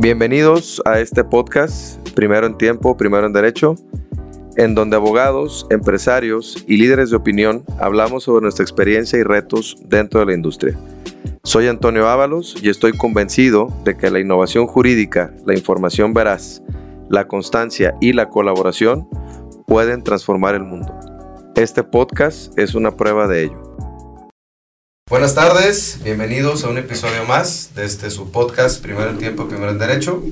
Bienvenidos a este podcast, Primero en Tiempo, Primero en Derecho, en donde abogados, empresarios y líderes de opinión hablamos sobre nuestra experiencia y retos dentro de la industria. Soy Antonio Ábalos y estoy convencido de que la innovación jurídica, la información veraz, la constancia y la colaboración pueden transformar el mundo. Este podcast es una prueba de ello. Buenas tardes, bienvenidos a un episodio más de este su podcast Primero en Tiempo, Primero en Derecho.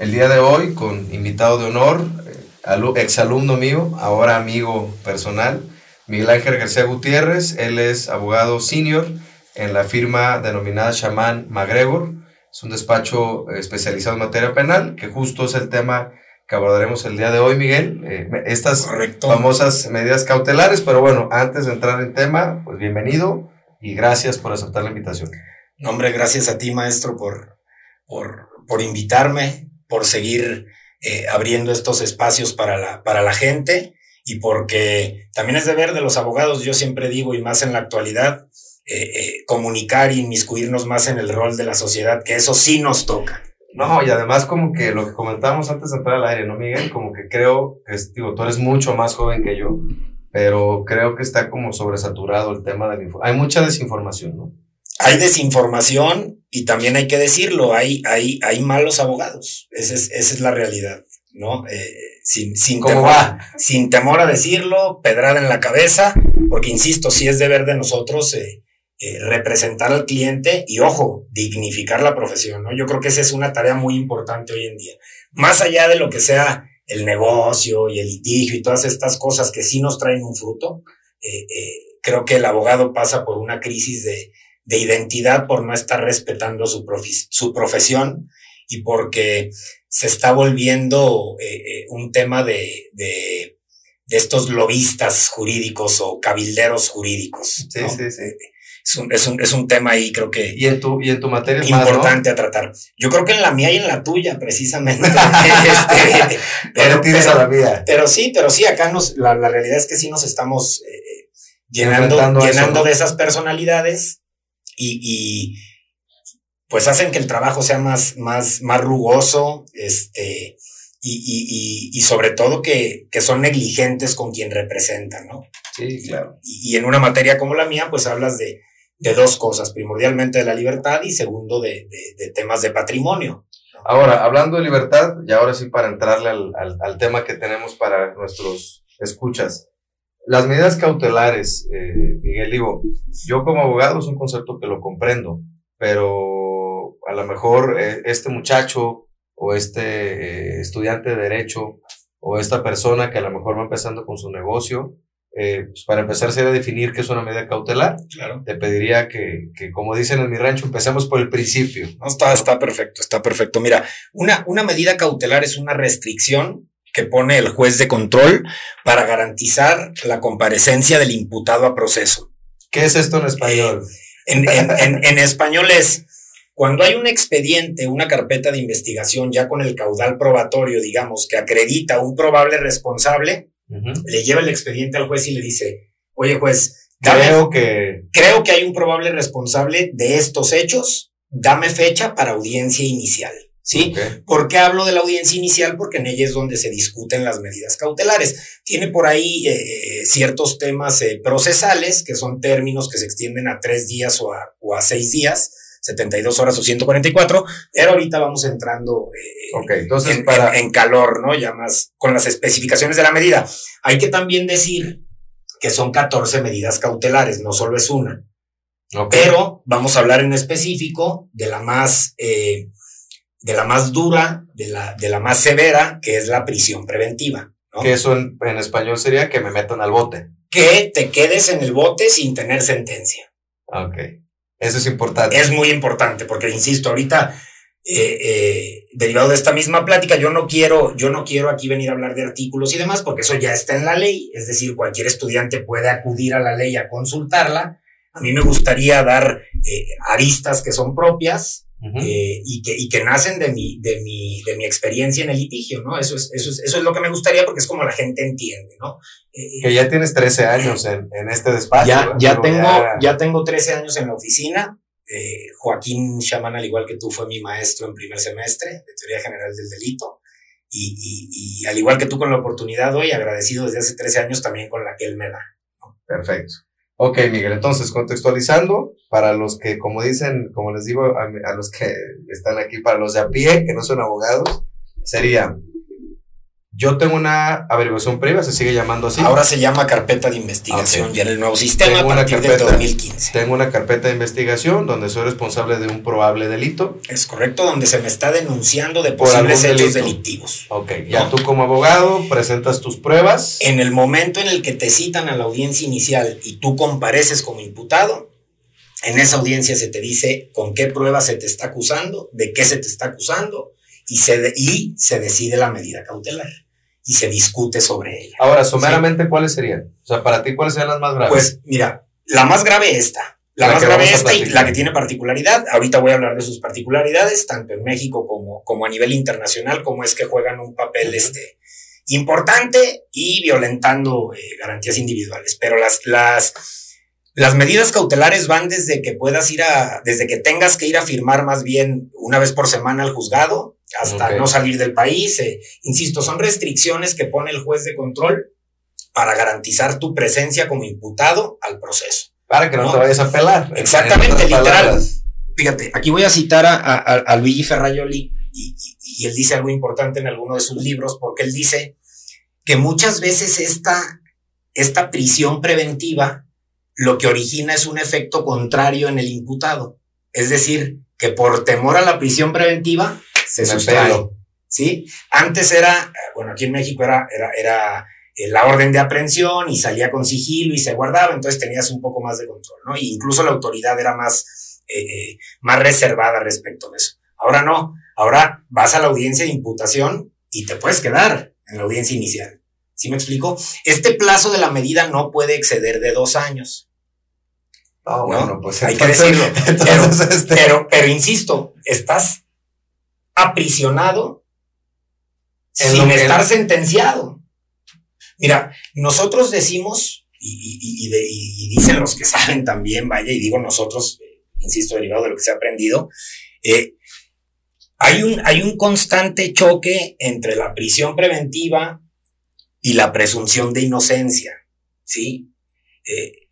El día de hoy con invitado de honor, eh, exalumno mío, ahora amigo personal, Miguel Ángel García Gutiérrez. Él es abogado senior en la firma denominada Shaman MacGregor. Es un despacho especializado en materia penal, que justo es el tema que abordaremos el día de hoy, Miguel. Eh, estas famosas medidas cautelares, pero bueno, antes de entrar en tema, pues bienvenido y gracias por aceptar la invitación. No, hombre, gracias a ti, maestro, por, por, por invitarme, por seguir eh, abriendo estos espacios para la, para la gente y porque también es deber de los abogados, yo siempre digo, y más en la actualidad, eh, eh, comunicar y inmiscuirnos más en el rol de la sociedad, que eso sí nos toca. No, y además como que lo que comentábamos antes de entrar al aire, ¿no, Miguel? Como que creo, que, digo, tú eres mucho más joven que yo, pero creo que está como sobresaturado el tema de la información. Hay mucha desinformación, ¿no? Hay desinformación y también hay que decirlo, hay, hay, hay malos abogados, esa es, esa es la realidad, ¿no? Eh, sin, sin, temor, sin temor a decirlo, pedrada en la cabeza, porque insisto, sí es deber de nosotros eh, eh, representar al cliente y, ojo, dignificar la profesión, ¿no? Yo creo que esa es una tarea muy importante hoy en día. Más allá de lo que sea el negocio y el litigio y todas estas cosas que sí nos traen un fruto, eh, eh, creo que el abogado pasa por una crisis de, de identidad por no estar respetando su, su profesión y porque se está volviendo eh, un tema de, de, de, estos lobistas jurídicos o cabilderos jurídicos. Sí, sí, sí es un, es un, es un tema ahí, creo que. Y en tu, y en tu materia es importante a tratar. Yo creo que en la mía y en la tuya, precisamente. este, pero, tienes a la mía. Pero sí, pero sí, acá nos, la, la realidad es que sí nos estamos eh, llenando, llenando de esas personalidades y, y, pues hacen que el trabajo sea más, más, más rugoso, este, y, y, y, sobre todo que, que, son negligentes con quien representan, ¿no? Sí, claro. Y, en una materia como la mía, pues hablas de, de dos cosas, primordialmente de la libertad y segundo de, de, temas de patrimonio. Ahora, hablando de libertad, y ahora sí para entrarle al, al, tema que tenemos para nuestros escuchas, las medidas cautelares, eh, Miguel, digo, yo como abogado es un concepto que lo comprendo, pero a lo mejor eh, este muchacho o este eh, estudiante de derecho o esta persona que a lo mejor va empezando con su negocio, eh, pues para empezar sería definir qué es una medida cautelar. Claro. Te pediría que, que, como dicen en mi rancho, empecemos por el principio. No, está, está perfecto, está perfecto. Mira, una, una medida cautelar es una restricción que pone el juez de control para garantizar la comparecencia del imputado a proceso. ¿Qué es esto en español? Eh, en, en, en, en español es cuando hay un expediente, una carpeta de investigación ya con el caudal probatorio, digamos, que acredita un probable responsable, le lleva el expediente al juez y le dice, oye juez, creo que... Creo que hay un probable responsable de estos hechos, dame fecha para audiencia inicial. ¿Sí? ¿Por qué hablo de la audiencia inicial? Porque en ella es donde se discuten las medidas cautelares. Tiene por ahí eh, ciertos temas eh, procesales, que son términos que se extienden a tres días o a, o a seis días, 72 horas o 144, pero ahorita vamos entrando eh, entonces en, para... en, calor, ¿no? Ya más con las especificaciones de la medida. Hay que también decir que son 14 medidas cautelares, no solo es una. Pero vamos a hablar en específico de la más, eh, de la más dura, de la, de la más severa, que es la prisión preventiva. Que eso en, en español sería que me metan al bote. Que te quedes en el bote sin tener sentencia. Ok. Eso es importante. Es muy importante, porque insisto, ahorita, eh, eh, derivado de esta misma plática, yo no quiero, yo no quiero aquí venir a hablar de artículos y demás, porque eso ya está en la ley, es decir, cualquier estudiante puede acudir a la ley a consultarla. A mí me gustaría dar eh, aristas que son propias, eh, y, que, y que nacen de mi, de, mi, de mi experiencia en el litigio, ¿no? Eso es, eso, es, eso es lo que me gustaría porque es como la gente entiende, ¿no? Eh, que ya tienes 13 años en, en este despacho. Ya, ya, tengo, ya... tengo 13 años en la oficina. Eh, Joaquín Chamán, al igual que tú, fue mi maestro en primer semestre de Teoría General del Delito. Y, al igual que tú con la oportunidad hoy, agradecido desde hace 13 años también con la que él me da. Perfecto. Ok, Miguel, entonces contextualizando, para los que, como dicen, como les digo a, los que están aquí, para los de a pie, que no son abogados, sería yo tengo una averiguación previa, se sigue llamando así. Ahora se llama carpeta de investigación ya en el nuevo sistema a partir de 2015. Tengo una carpeta de investigación donde soy responsable de un probable delito. Es correcto, donde se me está denunciando de posibles hechos delictivos. Ok, ya tú como abogado presentas tus pruebas. En el momento en el que te citan a la audiencia inicial y tú compareces como imputado, en esa audiencia se te dice con qué pruebas se te está acusando, de qué se te está acusando y se, y se decide la medida cautelar y se discute sobre ella. Ahora, someramente, ¿cuáles serían? O sea, para ti, ¿cuáles serían las más graves? Pues mira, la más grave esta. La, más grave esta y la que tiene particularidad. Ahorita voy a hablar de sus particularidades, tanto en México como, como a nivel internacional, como es que juegan un papel este, importante y violentando eh, garantías individuales. Pero las, las, las medidas cautelares van desde que puedas ir a, desde que tengas que ir a firmar más bien una vez por semana al juzgado, hasta no salir del país. Eh, insisto, son restricciones que pone el juez de control para garantizar tu presencia como imputado al proceso. Para que no, te vayas a pelar. Exactamente, literal. Fíjate, aquí voy a citar a, Luigi Ferraioli y, y, él dice algo importante en alguno de sus libros porque él dice que muchas veces esta, esta prisión preventiva lo que origina es un efecto contrario en el imputado. Es decir, que por temor a la prisión preventiva se sustrae. ¿Sí? Antes era, bueno, aquí en México era, era, era eh, la orden de aprehensión y salía con sigilo y se guardaba, entonces tenías un poco más de control, ¿no? Y incluso la autoridad era más, eh, eh, más reservada respecto de eso. Ahora no, ahora vas a la audiencia de imputación y te puedes quedar en la audiencia inicial. ¿Sí me explico? Este plazo de la medida no puede exceder de dos años. Ah, bueno, pues hay que decirlo. Este pero, pero, insisto, estás aprisionado sin estar sentenciado. Mira, nosotros decimos, y, dicen los que saben también, vaya, y digo nosotros, eh, insisto, derivado de lo que se ha aprendido, eh, hay, un, hay un constante choque entre la prisión preventiva y la presunción de inocencia, ¿sí? Eh,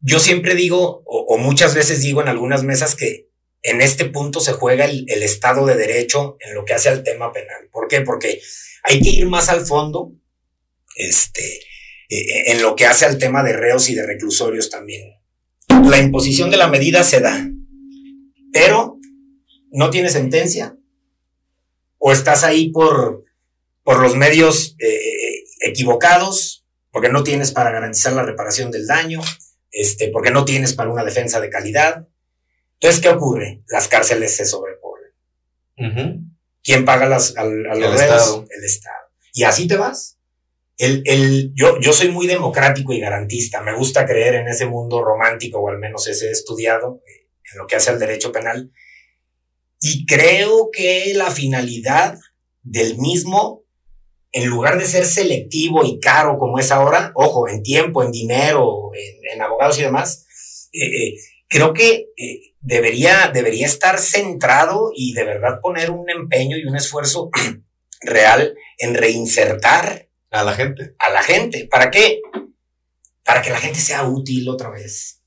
yo siempre digo, o muchas veces digo en algunas mesas que en este punto se juega el, Estado de Derecho en lo que hace al tema penal. ¿Por qué? Porque hay que ir más al fondo este, eh, en lo que hace al tema de reos y de reclusorios también. La imposición de la medida se da, pero no tiene sentencia o estás ahí por, por los medios eh, equivocados, porque no tienes para garantizar la reparación del daño, este, porque no tienes para una defensa de calidad, entonces, ¿qué ocurre? Las cárceles se sobrepoblan. ¿Quién paga las, a, los el Estado. El Estado. Y así te vas. El, el, yo, yo soy muy democrático y garantista. Me gusta creer en ese mundo romántico, o al menos ese he estudiado, eh, en lo que hace al derecho penal. Y creo que la finalidad del mismo, en lugar de ser selectivo y caro como es ahora, ojo, en tiempo, en dinero, en, abogados y demás, eh, eh, creo que debería, debería estar centrado y de verdad poner un empeño y un esfuerzo real en reinsertar a la gente. A la gente. ¿Para qué? Para que la gente sea útil otra vez.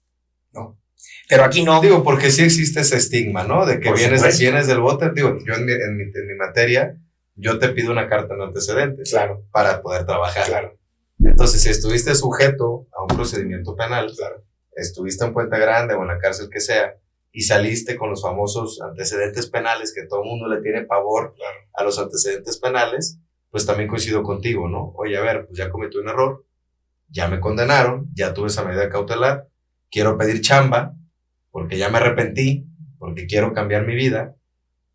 ¿No? Pero aquí no. Digo, porque sí existe ese estigma, ¿no? De que vienes, vienes del bote. Digo, yo en mi, en, mi, en mi, materia, yo te pido una carta en antecedentes. Claro. Para poder trabajar. Claro. Entonces, si estuviste sujeto a un procedimiento penal, claro. estuviste en Puente Grande o en la cárcel que sea, y saliste con los famosos antecedentes penales, que todo el mundo le tiene pavor a los antecedentes penales, pues también coincido contigo, ¿no? Oye, a ver, pues ya cometí un error, ya me condenaron, ya tuve esa medida cautelar, quiero pedir chamba, porque ya me arrepentí, porque quiero cambiar mi vida,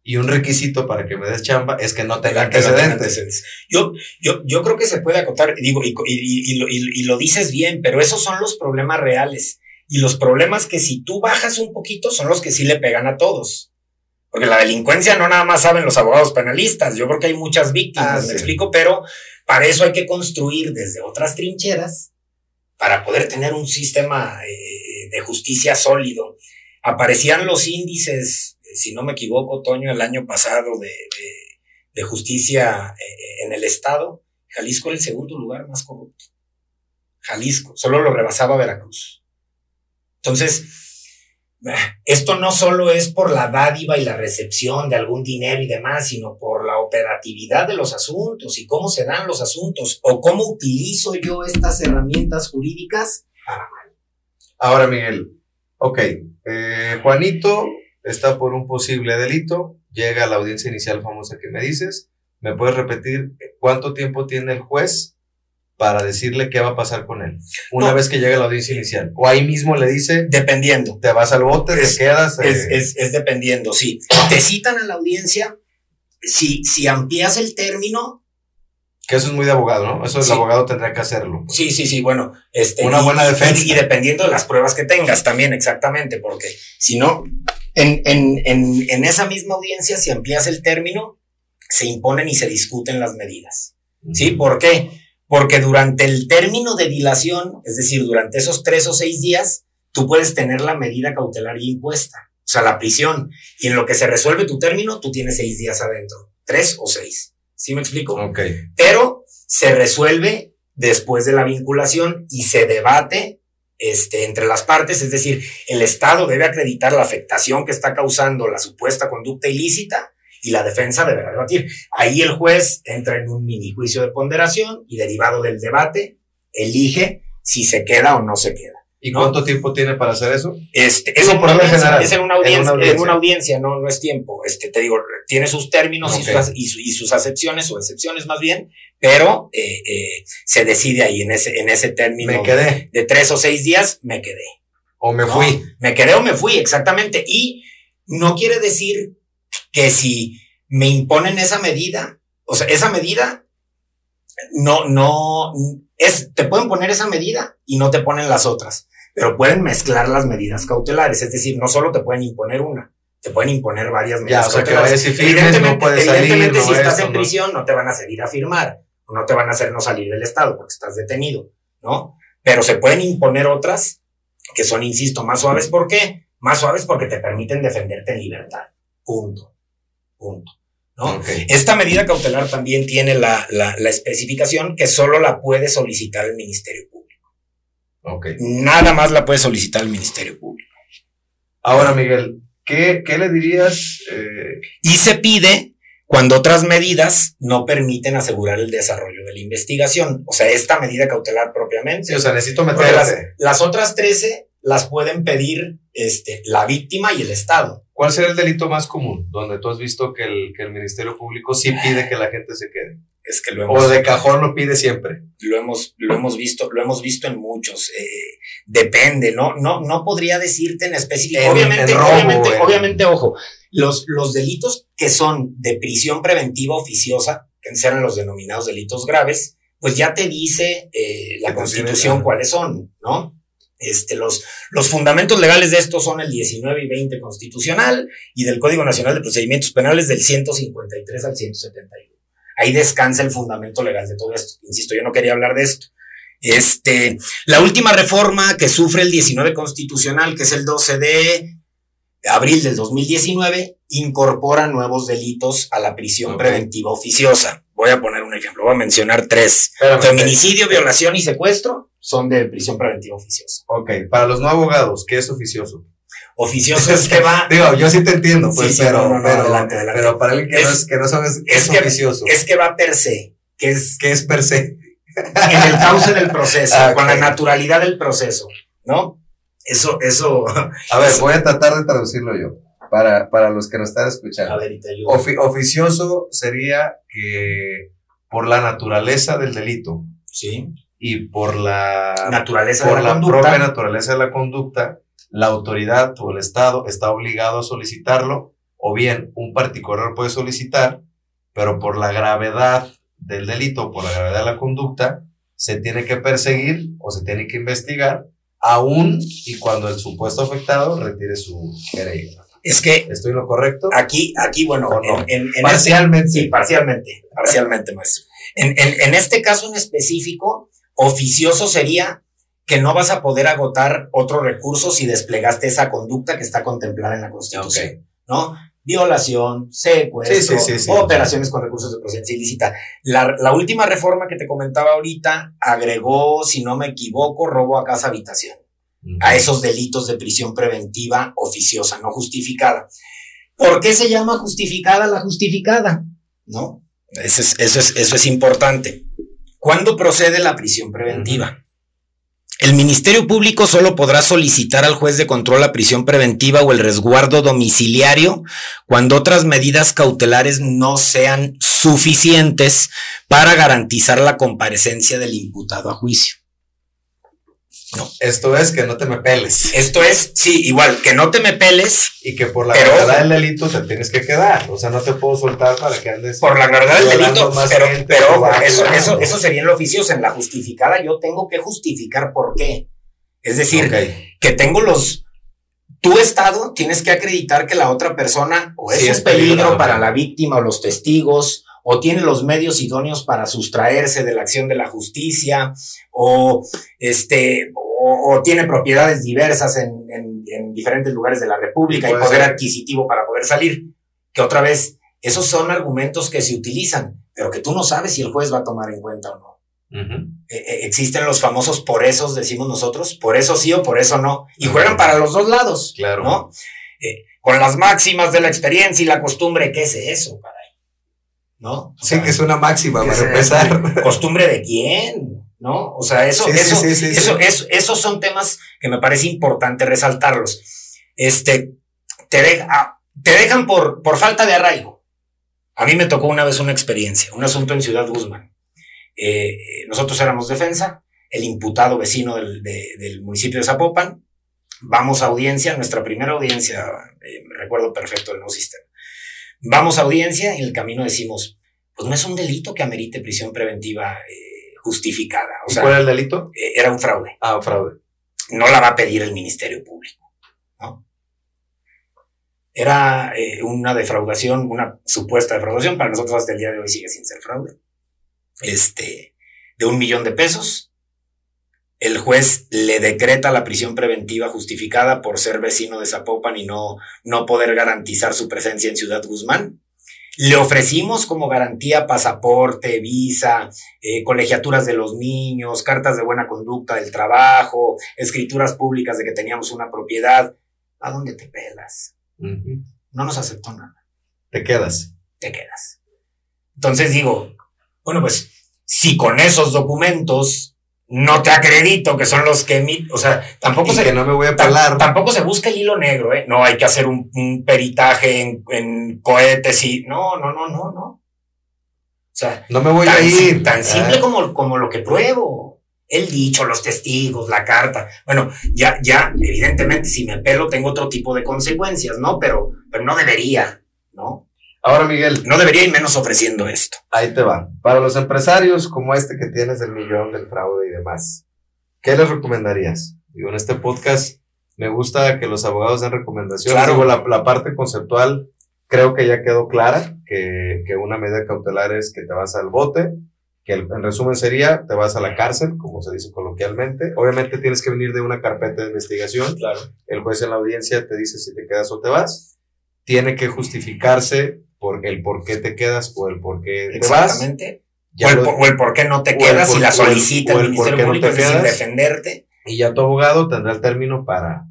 y un requisito para que me des chamba es que no tenga antecedentes. Yo, yo, yo creo que se puede acotar, digo, y, y, y, y, lo dices bien, pero esos son los problemas reales. Y los problemas que si tú bajas un poquito son los que sí le pegan a todos. Porque la delincuencia no nada más saben los abogados penalistas. Yo creo que hay muchas víctimas, ah, me explico, pero para eso hay que construir desde otras trincheras para poder tener un sistema eh, de justicia sólido. aparecían los índices, eh, si no me equivoco, Toño, el año pasado de, de, justicia eh, en el Estado, Jalisco era el segundo lugar más corrupto. Jalisco, solo lo rebasaba Veracruz. Entonces, esto no solo es por la dádiva y la recepción de algún dinero y demás, sino por la operatividad de los asuntos y cómo se dan los asuntos o cómo utilizo yo estas herramientas jurídicas para mal. Ahora, Miguel, ok, eh, Juanito está por un posible delito, llega a la audiencia inicial famosa que me dices, ¿me puedes repetir cuánto tiempo tiene el juez para decirle qué va a pasar con él. Una vez que llegue la audiencia inicial. O ahí mismo le dice. Dependiendo. Te vas al bote, te quedas. Es, eh, es, dependiendo, sí. Te citan a la audiencia. Si, si amplías el término. Que eso es muy de abogado, ¿no? Eso el abogado tendrá que hacerlo. Sí, sí, sí. Bueno, este. Una buena defensa. Y, dependiendo de las pruebas que tengas también, exactamente. Porque si no, en, en, en, en esa misma audiencia, si amplías el término, se imponen y se discuten las medidas. ¿Sí? ¿Por qué? Porque durante el término de dilación, es decir, durante esos tres o seis días, tú puedes tener la medida cautelar impuesta, o sea, la prisión. Y en lo que se resuelve tu término, tú tienes seis días adentro, tres o seis. ¿Sí me explico? Ok. Pero se resuelve después de la vinculación y se debate este, entre las partes, es decir, el Estado debe acreditar la afectación que está causando la supuesta conducta ilícita y la defensa deberá debatir. Ahí el juez entra en un mini juicio de ponderación y derivado del debate elige si se queda o no se queda. ¿Y cuánto tiempo tiene para hacer eso? Este, es, en una audiencia, es en una audiencia, en una audiencia, no, no es tiempo. Este, te digo, tiene sus términos y, sus, y, sus, acepciones o excepciones más bien, pero eh, eh, se decide ahí en ese, en ese término. Me quedé. De, tres o seis días, me quedé. O me fui. Me quedé o me fui, exactamente. Y no quiere decir que si me imponen esa medida, o sea, esa medida no, no, es, te pueden poner esa medida y no te ponen las otras, pero pueden mezclar las medidas cautelares, es decir, no solo te pueden imponer una, te pueden imponer varias medidas ya, o sea, Que evidentemente, no puedes evidentemente si estás en prisión no. te van a seguir a firmar, no te van a hacer no salir del estado porque estás detenido, ¿no? Pero se pueden imponer otras que son, insisto, más suaves. ¿Por qué? Más suaves porque te permiten defenderte en libertad. Punto. Punto. ¿no? Esta medida cautelar también tiene la, la, la, especificación que solo la puede solicitar el Ministerio Público. Okay. Nada más la puede solicitar el Ministerio Público. Ahora, Miguel, ¿qué, qué le dirías? Eh? Y se pide cuando otras medidas no permiten asegurar el desarrollo de la investigación. O sea, esta medida cautelar propiamente. Sí, o sea, necesito meter las, las, otras 13 las pueden pedir este, la víctima y el Estado. ¿Cuál será el delito más común donde tú has visto que el, que el Ministerio Público sí pide que la gente se quede? Es que lo hemos, o de cajón lo pide siempre. Lo hemos, lo hemos visto, lo hemos visto en muchos. Eh, depende, no, no, no podría decirte en específico. obviamente, obviamente, obviamente, ojo, los, los delitos que son de prisión preventiva oficiosa, que serán los denominados delitos graves, pues ya te dice eh, la Constitución cuáles son, ¿no? Este, los, los fundamentos legales de esto son el 19 y 20 constitucional y del Código Nacional de Procedimientos Penales del 153 al 171. Ahí descansa el fundamento legal de todo esto. Insisto, yo no quería hablar de esto. Este, la última reforma que sufre el 19 constitucional, que es el 12 de abril del 2019, incorpora nuevos delitos a la prisión preventiva oficiosa. Voy a poner un ejemplo, voy a mencionar tres. Feminicidio, violación y secuestro son de prisión preventiva oficiosa. Ok, para los no abogados, ¿qué es oficioso? Oficioso es que va. Digo, yo sí te entiendo, pues, pero, pero, para alguien que, no, es, que no sabes, es, es oficioso. Es que va per se. ¿Qué es, qué es per se? En el cauce del proceso, ah, con la naturalidad del proceso, ¿no? Eso, eso. A ver, voy a tratar de traducirlo yo. Para, para los que nos están escuchando. A ver, y te ayudo. oficioso sería que por la naturaleza del delito. Sí y por la naturaleza por la, propia naturaleza de la conducta, la autoridad o el Estado está obligado a solicitarlo, o bien un particular puede solicitar, pero por la gravedad del delito, por la gravedad de la conducta, se tiene que perseguir o se tiene que investigar, aún y cuando el supuesto afectado retire su querella. Es que. ¿Estoy en lo correcto? Aquí, aquí, bueno, en, en, parcialmente. sí, parcialmente, parcialmente, maestro. En, en, este caso en específico, Oficioso sería que no vas a poder agotar otro recurso si desplegaste esa conducta que está contemplada en la Constitución, ¿no? Violación, secuestro, operaciones con recursos de procedencia ilícita. La, última reforma que te comentaba ahorita agregó, si no me equivoco, robo a casa habitación, a esos delitos de prisión preventiva oficiosa, no justificada. ¿Por qué se llama justificada la justificada? ¿No? Eso es, eso es, eso es importante. ¿Cuándo procede la prisión preventiva? El Ministerio Público solo podrá solicitar al juez de control la prisión preventiva o el resguardo domiciliario cuando otras medidas cautelares no sean suficientes para garantizar la comparecencia del imputado a juicio. Esto es que no te me peles. Esto es, sí, igual, que no te me peles. Y que por la gravedad del delito te tienes que quedar. O sea, no te puedo soltar para que andes. Por la gravedad del delito, pero, pero eso, eso, eso sería en lo oficioso. En la justificada, yo tengo que justificar por qué. Es decir, que tengo los. Tu estado tienes que acreditar que la otra persona o es un peligro para la víctima o los testigos o tiene los medios idóneos para sustraerse de la acción de la justicia, o, este, o, tiene propiedades diversas en, diferentes lugares de la República y poder adquisitivo para poder salir. Que otra vez, esos son argumentos que se utilizan, pero que tú no sabes si el juez va a tomar en cuenta o no. E, e, existen los famosos por esos, decimos nosotros, por eso sí o por eso no, y juegan para los dos lados, claro. ¿no? Eh, con las máximas de la experiencia y la costumbre, ¿qué es eso? ¿No? sí, que es una máxima para empezar. ¿Costumbre de quién? ¿No? O sea, eso, eso, eso, eso, esos son temas que me parece importante resaltarlos. Este, te, ah, te dejan por, por falta de arraigo. A mí me tocó una vez una experiencia, un asunto en Ciudad Guzmán. Eh, nosotros éramos defensa, el imputado vecino del, del, municipio de Zapopan. Vamos a audiencia, nuestra primera audiencia, eh, me recuerdo perfecto el nuevo sistema. Vamos a audiencia y en el camino decimos, pues no es un delito que amerite prisión preventiva eh, justificada. O sea, ¿Cuál era el delito? Eh, era un fraude. Ah, un fraude. No la va a pedir el Ministerio Público. ¿no? Era eh, una defraudación, una supuesta defraudación, para nosotros hasta el día de hoy sigue sin ser fraude. Este, de un millón de pesos el juez le decreta la prisión preventiva justificada por ser vecino de Zapopan y no, no poder garantizar su presencia en Ciudad Guzmán. Le ofrecimos como garantía pasaporte, visa, eh, colegiaturas de los niños, cartas de buena conducta del trabajo, escrituras públicas de que teníamos una propiedad. ¿A dónde te pelas? No nos aceptó nada. Te quedas. Te quedas. Entonces digo, bueno, pues si con esos documentos no te acredito que son los que o sea, tampoco se no me voy a pelar. Tampoco se busca el hilo negro, ¿eh? No hay que hacer un, peritaje en, cohetes y no, no, no, no, no. O sea, no me voy a ir. Tan simple ah. como, como lo que pruebo. El dicho, los testigos, la carta. Bueno, ya, ya, evidentemente, si me pelo, tengo otro tipo de consecuencias, ¿no? Pero, pero no debería, ¿no? Ahora, Miguel. No debería ir menos ofreciendo esto. Ahí te va. Para los empresarios como este que tienes del millón, del fraude y demás, ¿qué les recomendarías? Digo, en este podcast me gusta que los abogados den recomendaciones. Claro. la, parte conceptual creo que ya quedó clara, que, que, una medida cautelar es que te vas al bote, que en resumen sería, te vas a la cárcel, como se dice coloquialmente. Obviamente tienes que venir de una carpeta de investigación. Claro. El juez en la audiencia te dice si te quedas o te vas. Tiene que justificarse por el por qué te quedas o el por qué te vas. o, el, o, el, por qué no te quedas si la solicita el, Ministerio Público, es decir, defenderte. Y ya tu abogado tendrá el término para,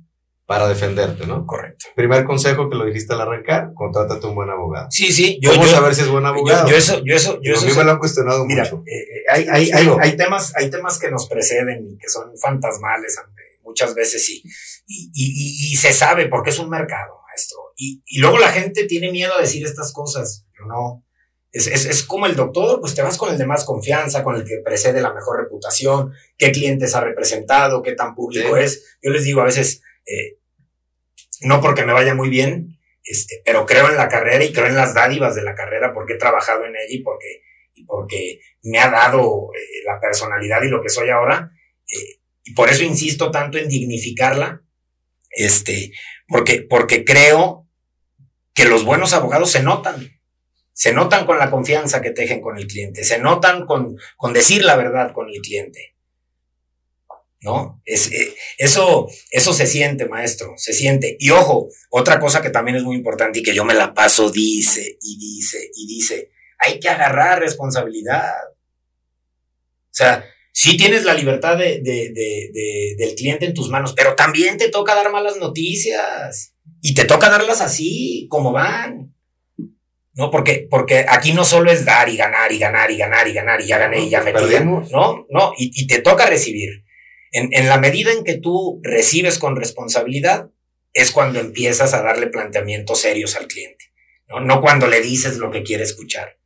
para defenderte, ¿no? Correcto. Primer consejo que lo dijiste al arrancar, contrátate un buen abogado. Sí, sí. Yo, ¿Cómo saber si es buen abogado? Yo, eso, yo eso, yo a mí me lo han cuestionado mira, mucho. Eh, eh, hay, hay, hay, hay, temas, hay temas que nos preceden y que son fantasmales muchas veces y, y, y, y se sabe porque es un mercado. Y, luego la gente tiene miedo a decir estas cosas, pero no. Es, es, como el doctor, pues te vas con el de más confianza, con el que precede la mejor reputación, qué clientes ha representado, qué tan público es. Yo les digo a veces, eh, no porque me vaya muy bien, este, pero creo en la carrera y creo en las dádivas de la carrera porque he trabajado en ella y porque, y porque me ha dado eh, la personalidad y lo que soy ahora. Eh, y por eso insisto tanto en dignificarla, este, porque, porque creo que los buenos abogados se notan. Se notan con la confianza que tejen con el cliente, se notan con, con decir la verdad con el cliente. ¿no? Es, eh, eso, eso se siente, maestro, se siente. Y ojo, otra cosa que también es muy importante y que yo me la paso, dice y dice y dice, hay que agarrar responsabilidad. O sea, sí tienes la libertad de, del cliente en tus manos, pero también te toca dar malas noticias y te toca darlas así, como van. ¿no? Porque, porque aquí no solo es dar y ganar y ganar y ganar y ganar y ya gané y ya metí. No, no, y, y, te toca recibir. En, en, la medida en que tú recibes con responsabilidad, es cuando empiezas a darle planteamientos serios al cliente, ¿no? No cuando le dices lo que quiere escuchar.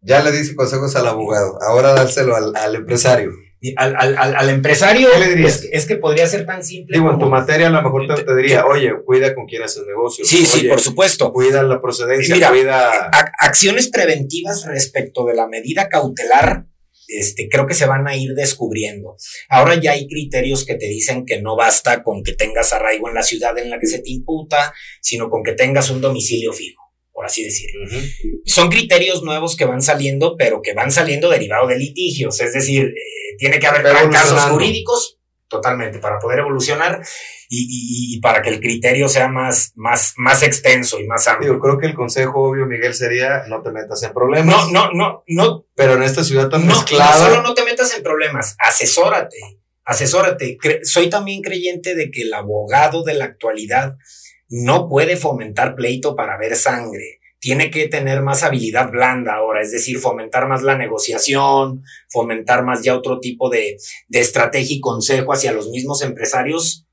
Ya le dice consejos al abogado, ahora dárselo al, al empresario. Al, al, al, empresario, ¿Qué le dirías? Es, que podría ser tan simple. Digo, en tu materia a lo mejor te, diría, oye, cuida con quién haces negocio. Sí, sí, por supuesto. Cuida la procedencia, cuida. acciones preventivas respecto de la medida cautelar, este, creo que se van a ir descubriendo. Ahora ya hay criterios que te dicen que no basta con que tengas arraigo en la ciudad en la que se te imputa, sino con que tengas un domicilio fijo por así decirlo. Son criterios nuevos que van saliendo, pero que van saliendo derivados de litigios, es decir, eh, tiene que haber casos jurídicos totalmente para poder evolucionar y, para que el criterio sea más, más, más extenso y más amplio. Yo creo que el consejo obvio, Miguel, sería no te metas en problemas. No, no, no, no. Pero en esta ciudad tan no, mezclada. No solo no te metas en problemas, asesórate, asesórate. soy también creyente de que el abogado de la actualidad no puede fomentar pleito para ver sangre. Tiene que tener más habilidad blanda ahora, es decir, fomentar más la negociación, fomentar más ya otro tipo de, de estrategia y consejo hacia los mismos empresarios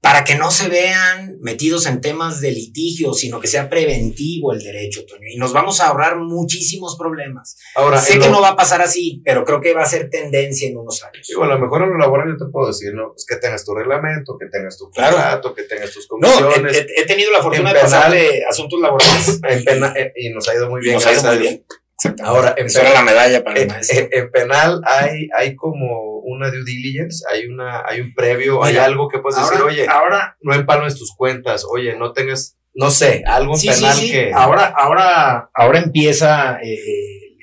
para que no se vean metidos en temas de litigio, sino que sea preventivo el derecho, Toño. Y nos vamos a ahorrar muchísimos problemas. Ahora, sé que no va a pasar así, pero creo que va a ser tendencia en unos años. Digo, a lo mejor en lo laboral yo te puedo decir, ¿no? Pues que tengas tu reglamento, que tengas tu contrato, que tengas tus comisiones. No, he, tenido la fortuna de pasarle asuntos laborales. En pena, eh, y nos ha ido muy bien. Nos ha ido muy bien. Ahora, en penal, la medalla para el En, penal hay, hay como una due diligence, hay, una, hay un previo, hay algo que puedes decir, oye, ahora, no empalmes tus cuentas, oye, no tengas, no sé, algo en penal que... Ahora, ahora, ahora empieza eh,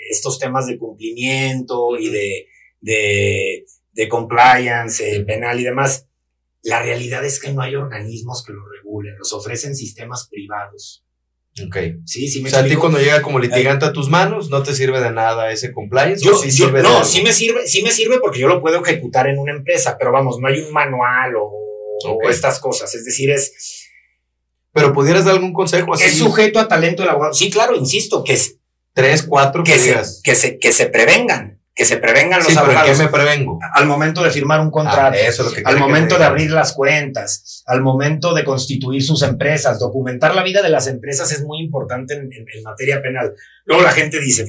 estos temas de cumplimiento y de, de, de compliance eh, penal y demás. La realidad es que no hay organismos que lo regulen, los ofrecen sistemas privados. Ok. Sí, sí me O sea, a ti cuando llega como litigante a tus manos, ¿no te sirve de nada ese compliance? Yo, sí sirve no, sí me sirve, sí me sirve porque yo lo puedo ejecutar en una empresa, pero vamos, no hay un manual o, estas cosas. Es decir, es. Pero pudieras dar algún consejo así. Es sujeto a talento del abogado. Sí, claro, insisto, que es. Tres, cuatro que, que, se, que se prevengan que se prevengan los sí, abogados. ¿Qué me prevengo? Al momento de firmar un contrato, ah, al momento de abrir las cuentas, al momento de constituir sus empresas, documentar la vida de las empresas es muy importante en, materia penal. Luego la gente dice,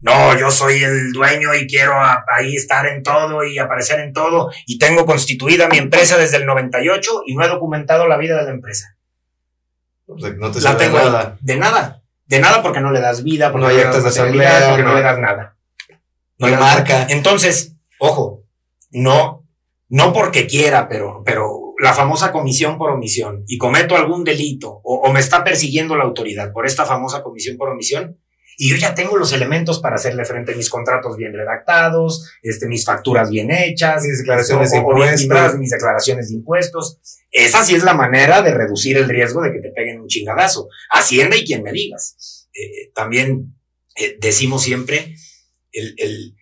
no, yo soy el dueño y quiero ahí estar en todo y aparecer en todo y tengo constituida mi empresa desde el 98 y no he documentado la vida de la empresa. no te la tengo nada. De nada. De nada porque no le das vida, porque no, hay actas de asamblea, porque no le das nada. No le marca. Entonces, ojo, no, no porque quiera, pero, pero la famosa comisión por omisión y cometo algún delito o, me está persiguiendo la autoridad por esta famosa comisión por omisión y yo ya tengo los elementos para hacerle frente a mis contratos bien redactados, este, mis facturas bien hechas, mis declaraciones de impuestos, mis declaraciones de impuestos. Esa sí es la manera de reducir el riesgo de que te peguen un chingadazo. Hacienda y quien me digas. Eh, también eh, decimos siempre el,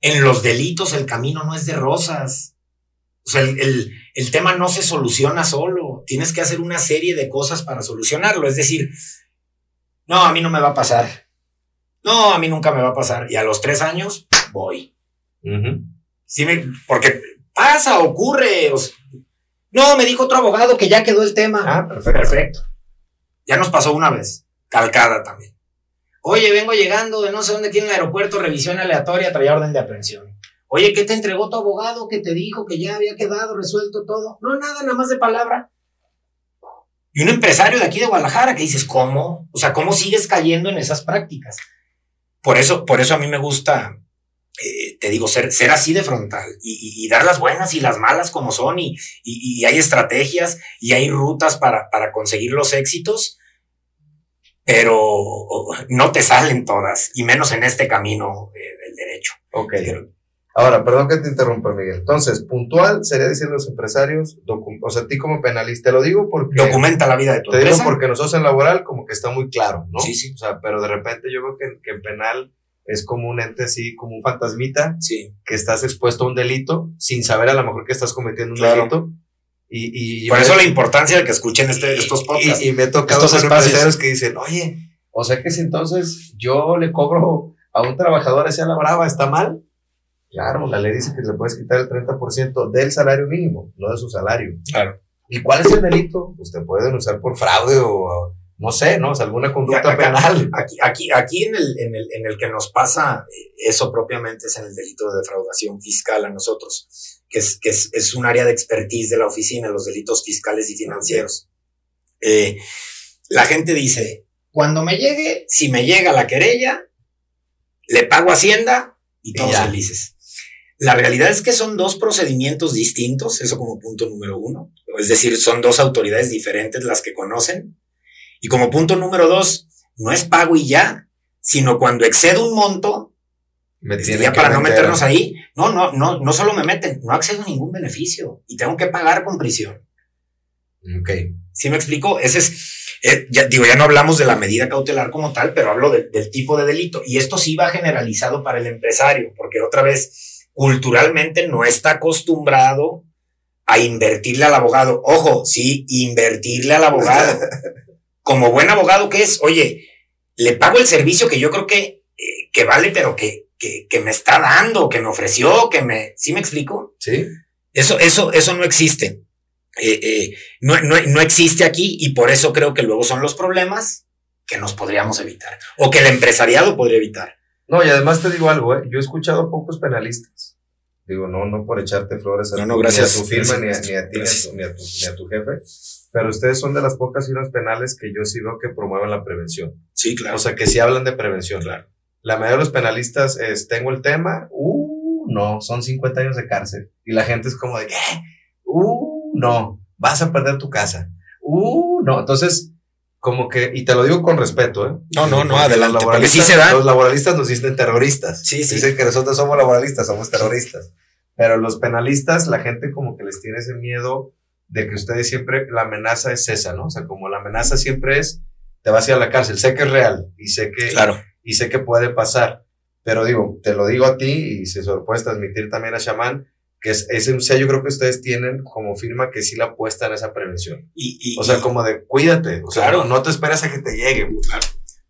en los delitos el camino no es de rosas. O sea, el, el, tema no se soluciona solo. Tienes que hacer una serie de cosas para solucionarlo. Es decir, no, a mí no me va a pasar. No, a mí nunca me va a pasar. Y a los tres años, voy. sí me, porque pasa, ocurre. no, me dijo otro abogado que ya quedó el tema. Ah, perfecto. perfecto. Ya nos pasó una vez. Calcada también. Oye, vengo llegando de no sé dónde tiene el aeropuerto, revisión aleatoria, traía orden de aprehensión. Oye, ¿qué te entregó tu abogado que te dijo que ya había quedado resuelto todo? No, nada, nada más de palabra. Y un empresario de aquí de Guadalajara que dices, ¿cómo? O sea, ¿cómo sigues cayendo en esas prácticas? Por eso, por eso a mí me gusta, eh, te digo, ser, ser así de frontal y, dar las buenas y las malas como son y, y hay estrategias y hay rutas para, para conseguir los éxitos pero no te salen todas, y menos en este camino eh, del derecho. Ok. Ahora, perdón que te interrumpa, Miguel. Entonces, puntual sería decir a los empresarios, o sea, a ti como penalista, te lo digo porque... Documenta la vida de tu Te digo porque nosotros en laboral como que está muy claro, ¿no? Sí, sí. O sea, pero de repente yo creo que, que en penal es como un ente así, como un fantasmita, sí. que estás expuesto a un delito sin saber a lo mejor que estás cometiendo un delito. Y, y Por eso la importancia de que escuchen este, estos podcasts. Y, me he tocado estos empresarios que dicen, oye, o sea que si entonces yo le cobro a un trabajador hacia la brava, ¿está mal? Claro, la ley dice que le puedes quitar el 30% del salario mínimo, no de su salario. Claro. ¿Y cuál es el delito? Pues te pueden usar por fraude o no sé, ¿no? O alguna conducta penal. Aquí, aquí, aquí en, el, en, el, en el que nos pasa eh, eso propiamente es en el delito de defraudación fiscal a nosotros, que es, que es, es un área de expertise de la oficina, los delitos fiscales y financieros. Eh, la gente dice, cuando me llegue, si me llega la querella, le pago Hacienda y todos felices. La realidad es que son dos procedimientos distintos, eso como punto número uno. Es decir, son dos autoridades diferentes las que conocen. Y como punto número dos, no es pago y ya, sino cuando excede un monto, me este, ya para no meternos ahí, no, no, no, no solo me meten, no accedo a ningún beneficio y tengo que pagar con prisión. Ok. ¿Sí me explico? Ese es, eh, ya, digo, ya no hablamos de la medida cautelar como tal, pero hablo del tipo de delito. Y esto sí va generalizado para el empresario, porque otra vez, culturalmente no está acostumbrado a invertirle al abogado. Ojo, sí, invertirle al abogado. Como buen abogado que es, oye, le pago el servicio que yo creo que, eh, que vale, pero que, que, me está dando, que me ofreció, que me... ¿Sí me explico? Sí. Eso, eso, eso no existe. Eh, eh, no, no, no existe aquí y por eso creo que luego son los problemas que nos podríamos evitar o que el empresariado podría evitar. No, y además te digo algo, ¿eh? yo he escuchado a pocos penalistas. Digo, no, no por echarte flores a, no, gracias, tu firma, ni, a, ti, ni a, tu, jefe, pero ustedes son de las pocas firmas penales que yo sí veo que promueven la prevención. Sí, claro. O sea, que sí hablan de prevención. Claro. La mayoría de los penalistas es, tengo el tema, uh, no, son 50 años de cárcel. Y la gente es como de, ¿qué? Uh, no, vas a perder tu casa. Uh, no. Entonces, como que, y te lo digo con respeto, ¿eh? No, no, no, adelante, porque sí se Los laboralistas nos dicen terroristas. Sí, sí. Dicen que nosotros somos laboralistas, somos terroristas. Pero los penalistas, la gente como que les tiene ese miedo de que ustedes siempre, la amenaza es esa, ¿no? O sea, como la amenaza siempre es, te vas a ir a la cárcel. Sé que es real y sé que, claro. Y sé que puede pasar. Pero digo, te lo digo a ti y se lo puedes transmitir también a Shaman, que es, es un sello creo que ustedes tienen como firma que sí la apuesta en esa prevención. Y, o sea, como de cuídate, o sea, no, te esperas a que te llegue. Claro.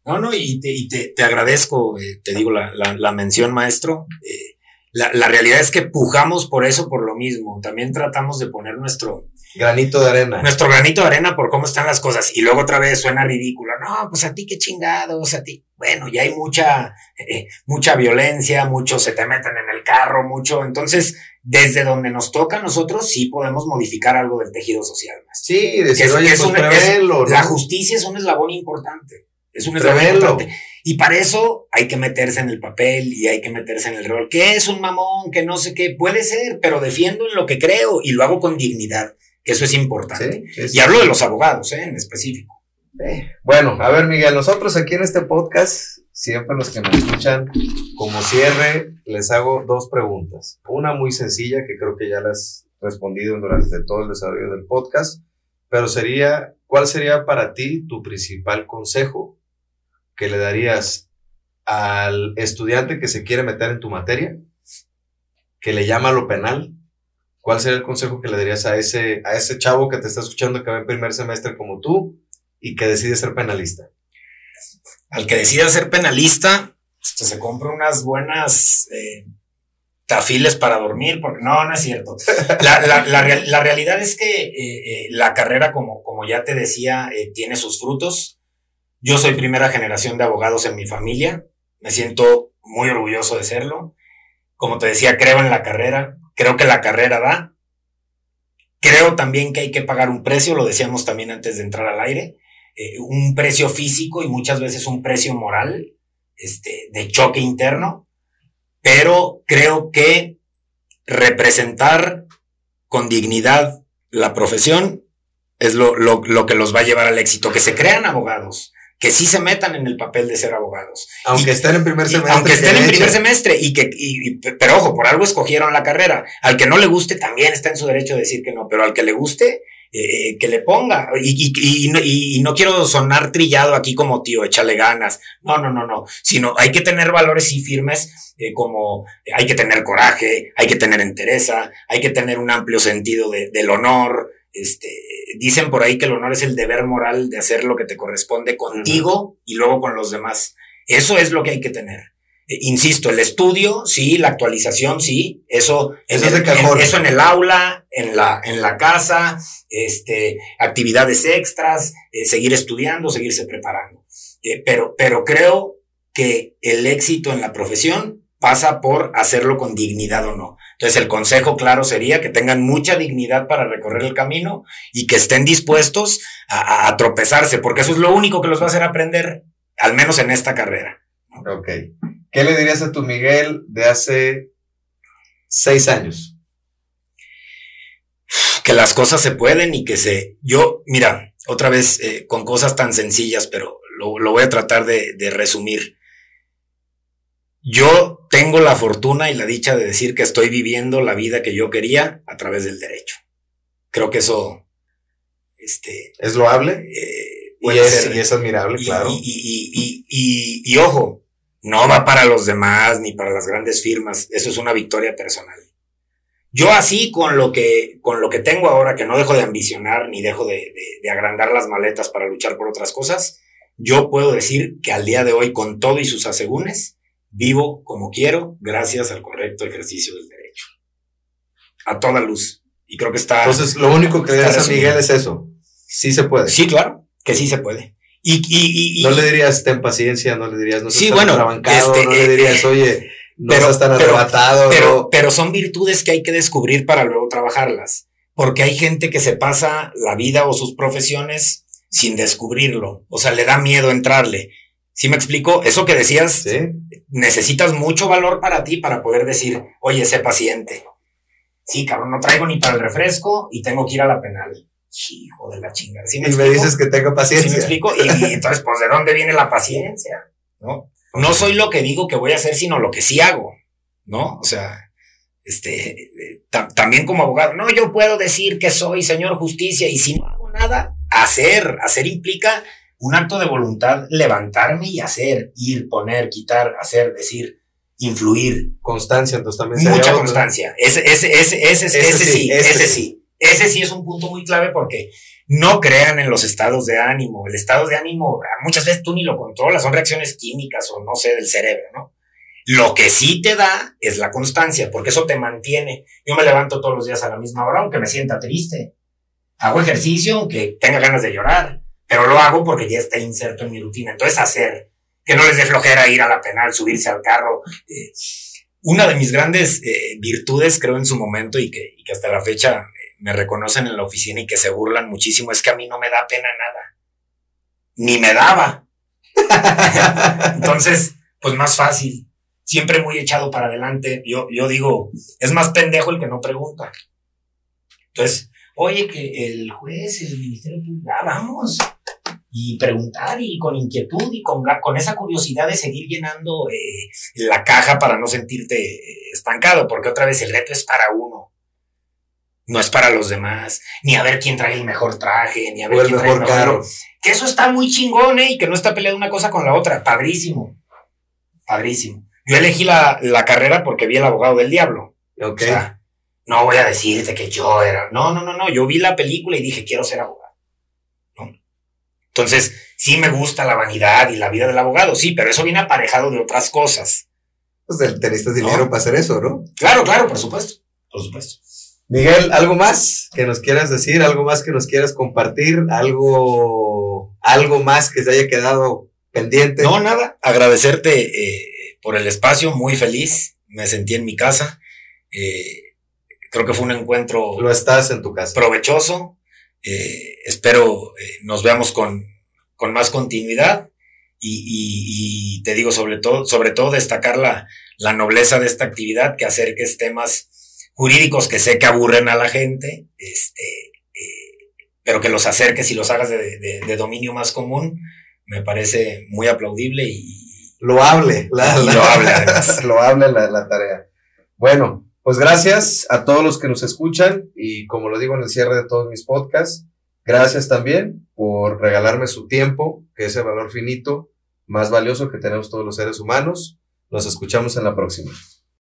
No, no, y te, y te, te agradezco, eh, te digo la, la, la mención, maestro. Eh, la, la, realidad es que pujamos por eso, por lo mismo. También tratamos de poner nuestro, Granito de arena. Nuestro granito de arena por cómo están las cosas. Y luego otra vez suena ridículo. No, pues a ti qué chingados, a ti. Bueno, ya hay mucha, eh, mucha violencia, muchos se te meten en el carro, mucho. Entonces, desde donde nos toca a nosotros, sí podemos modificar algo del tejido social. Sí, decir, es, oye, pues La justicia es un eslabón importante. Es un eslabón importante. Y para eso hay que meterse en el papel y hay que meterse en el rol. ¿Qué es un mamón? Que no sé qué. Puede ser, pero defiendo en lo que creo y lo hago con dignidad que eso es importante. y hablo de los abogados, ¿eh? en específico. Bueno, a ver, Miguel, nosotros aquí en este podcast, siempre los que nos escuchan, como cierre, les hago dos preguntas. Una muy sencilla, que creo que ya las he respondido durante todo el desarrollo del podcast, pero sería, ¿cuál sería para ti tu principal consejo que le darías al estudiante que se quiere meter en tu materia, que le llama lo penal, ¿cuál sería el consejo que le darías a ese, a ese chavo que te está escuchando que va en primer semestre como tú y que decide ser penalista? Al que decide ser penalista, pues, se compra unas buenas eh, tafiles para dormir, porque no, no es cierto. La, realidad es que eh, eh, la carrera, como, como ya te decía, tiene sus frutos. Yo soy primera generación de abogados en mi familia, me siento muy orgulloso de serlo. Como te decía, creo en la carrera, Creo que la carrera da. Creo también que hay que pagar un precio, lo decíamos también antes de entrar al aire, eh, un precio físico y muchas veces un precio moral, este, de choque interno, pero creo que representar con dignidad la profesión es lo, lo, lo que los va a llevar al éxito, que se crean abogados, que sí se metan en el papel de ser abogados. Aunque estén en primer semestre. aunque estén en primer semestre y que, pero ojo, por algo escogieron la carrera. Al que no le guste también está en su derecho de decir que no, pero al que le guste, eh, que le ponga. Y, y, y, no, quiero sonar trillado aquí como tío, échale ganas. No, no, no, no. Sino hay que tener valores y firmes eh, como hay que tener coraje, hay que tener entereza, hay que tener un amplio sentido de, del honor. Este, dicen por ahí que el honor es el deber moral de hacer lo que te corresponde contigo y luego con los demás. Eso es lo que hay que tener. Eh, insisto, el estudio, sí, la actualización, sí, eso, eso, en, el, eso en el aula, en la, en la casa, este, actividades extras, eh, seguir estudiando, seguirse preparando. Eh, pero, pero creo que el éxito en la profesión pasa por hacerlo con dignidad o no. Entonces el consejo claro sería que tengan mucha dignidad para recorrer el camino y que estén dispuestos a, a tropezarse, porque eso es lo único que los va a hacer aprender, al menos en esta carrera. Ok. ¿Qué le dirías a tu Miguel de hace seis años? Que las cosas se pueden y que se... Yo, mira, otra vez eh, con cosas tan sencillas, pero lo, voy a tratar de, de resumir. Yo tengo la fortuna y la dicha de decir que estoy viviendo la vida que yo quería a través del derecho. Creo que eso, este, es loable eh, y, es, y, es, admirable, claro. Y, y, ojo, no va para los demás ni para las grandes firmas. Eso es una victoria personal. Yo así con lo que, con lo que tengo ahora, que no dejo de ambicionar ni dejo de, de, agrandar las maletas para luchar por otras cosas, yo puedo decir que al día de hoy, con todo y sus asegúnes, vivo como quiero gracias al correcto ejercicio del derecho. A toda luz. Y creo que está. Entonces, lo único que le das a Miguel es eso. Sí se puede. Sí, claro, que sí se puede. Y, y, no le dirías, ten paciencia, no le dirías, no sí, bueno, este, no le dirías, eh, oye, no pero, tan arrebatado. Pero, pero son virtudes que hay que descubrir para luego trabajarlas. Porque hay gente que se pasa la vida o sus profesiones sin descubrirlo. O sea, le da miedo entrarle. ¿Sí me explico? Eso que decías, necesitas mucho valor para ti para poder decir, oye, sé paciente. Sí, cabrón, no traigo ni para el refresco y tengo que ir a la penal hijo de la chingada. y me dices que tengo paciencia. me explico? Y, entonces, pues, ¿de dónde viene la paciencia? ¿No? No soy lo que digo que voy a hacer, sino lo que sí hago, ¿no? O sea, este, también como abogado, no, yo puedo decir que soy señor justicia y si no hago nada, hacer, hacer implica un acto de voluntad, levantarme y hacer, ir, poner, quitar, hacer, decir, influir. Constancia, entonces también. Mucha constancia. Ese, ese, ese, ese, ese, sí, ese sí. Ese sí es un punto muy clave porque no crean en los estados de ánimo. El estado de ánimo, muchas veces tú ni lo controlas, son reacciones químicas o no sé, del cerebro, ¿no? Lo que sí te da es la constancia, porque eso te mantiene. Yo me levanto todos los días a la misma hora, aunque me sienta triste. Hago ejercicio, aunque tenga ganas de llorar, pero lo hago porque ya está inserto en mi rutina. Entonces, hacer, que no les dé flojera ir a la penal, subirse al carro. Eh, una de mis grandes eh, virtudes, creo, en su momento y que, y que hasta la fecha me reconocen en la oficina y que se burlan muchísimo, es que a mí no me da pena nada. Ni me daba. Entonces, pues más fácil. Siempre muy echado para adelante. Yo, yo digo, es más pendejo el que no pregunta. Entonces, oye, que el juez, el ministerio público, vamos. Y preguntar y con inquietud y con, con esa curiosidad de seguir llenando eh, la caja para no sentirte estancado, porque otra vez el reto es para uno no es para los demás, ni a ver quién trae el mejor traje, ni a ver quién trae el mejor Que eso está muy chingón, ¿eh? Y que no está peleando una cosa con la otra. Padrísimo. Padrísimo. Yo elegí la, la carrera porque vi el abogado del diablo. Ok. O sea, no voy a decirte que yo era. No, no, no, no. Yo vi la película y dije, quiero ser abogado. ¿No? Entonces, sí me gusta la vanidad y la vida del abogado, sí, pero eso viene aparejado de otras cosas. Pues teniste dinero para hacer eso, ¿no? Claro, claro, por supuesto. Por supuesto. Miguel, ¿algo más que nos quieras decir? ¿Algo más que nos quieras compartir? ¿Algo, algo más que se haya quedado pendiente? No, nada. Agradecerte eh, por el espacio, muy feliz. Me sentí en mi casa. Eh, creo que fue un encuentro. Lo estás en tu casa. Provechoso. Eh, espero nos veamos con, con más continuidad. Y, y, te digo, sobre todo, sobre todo destacar la, la nobleza de esta actividad, que acerques temas jurídicos que sé que aburren a la gente, este, eh, pero que los acerques y los hagas de, dominio más común, me parece muy aplaudible y... Loable, la, loable, loable la, la tarea. Bueno, pues gracias a todos los que nos escuchan y como lo digo en el cierre de todos mis podcasts, gracias también por regalarme su tiempo, que es el valor finito más valioso que tenemos todos los seres humanos. Nos escuchamos en la próxima.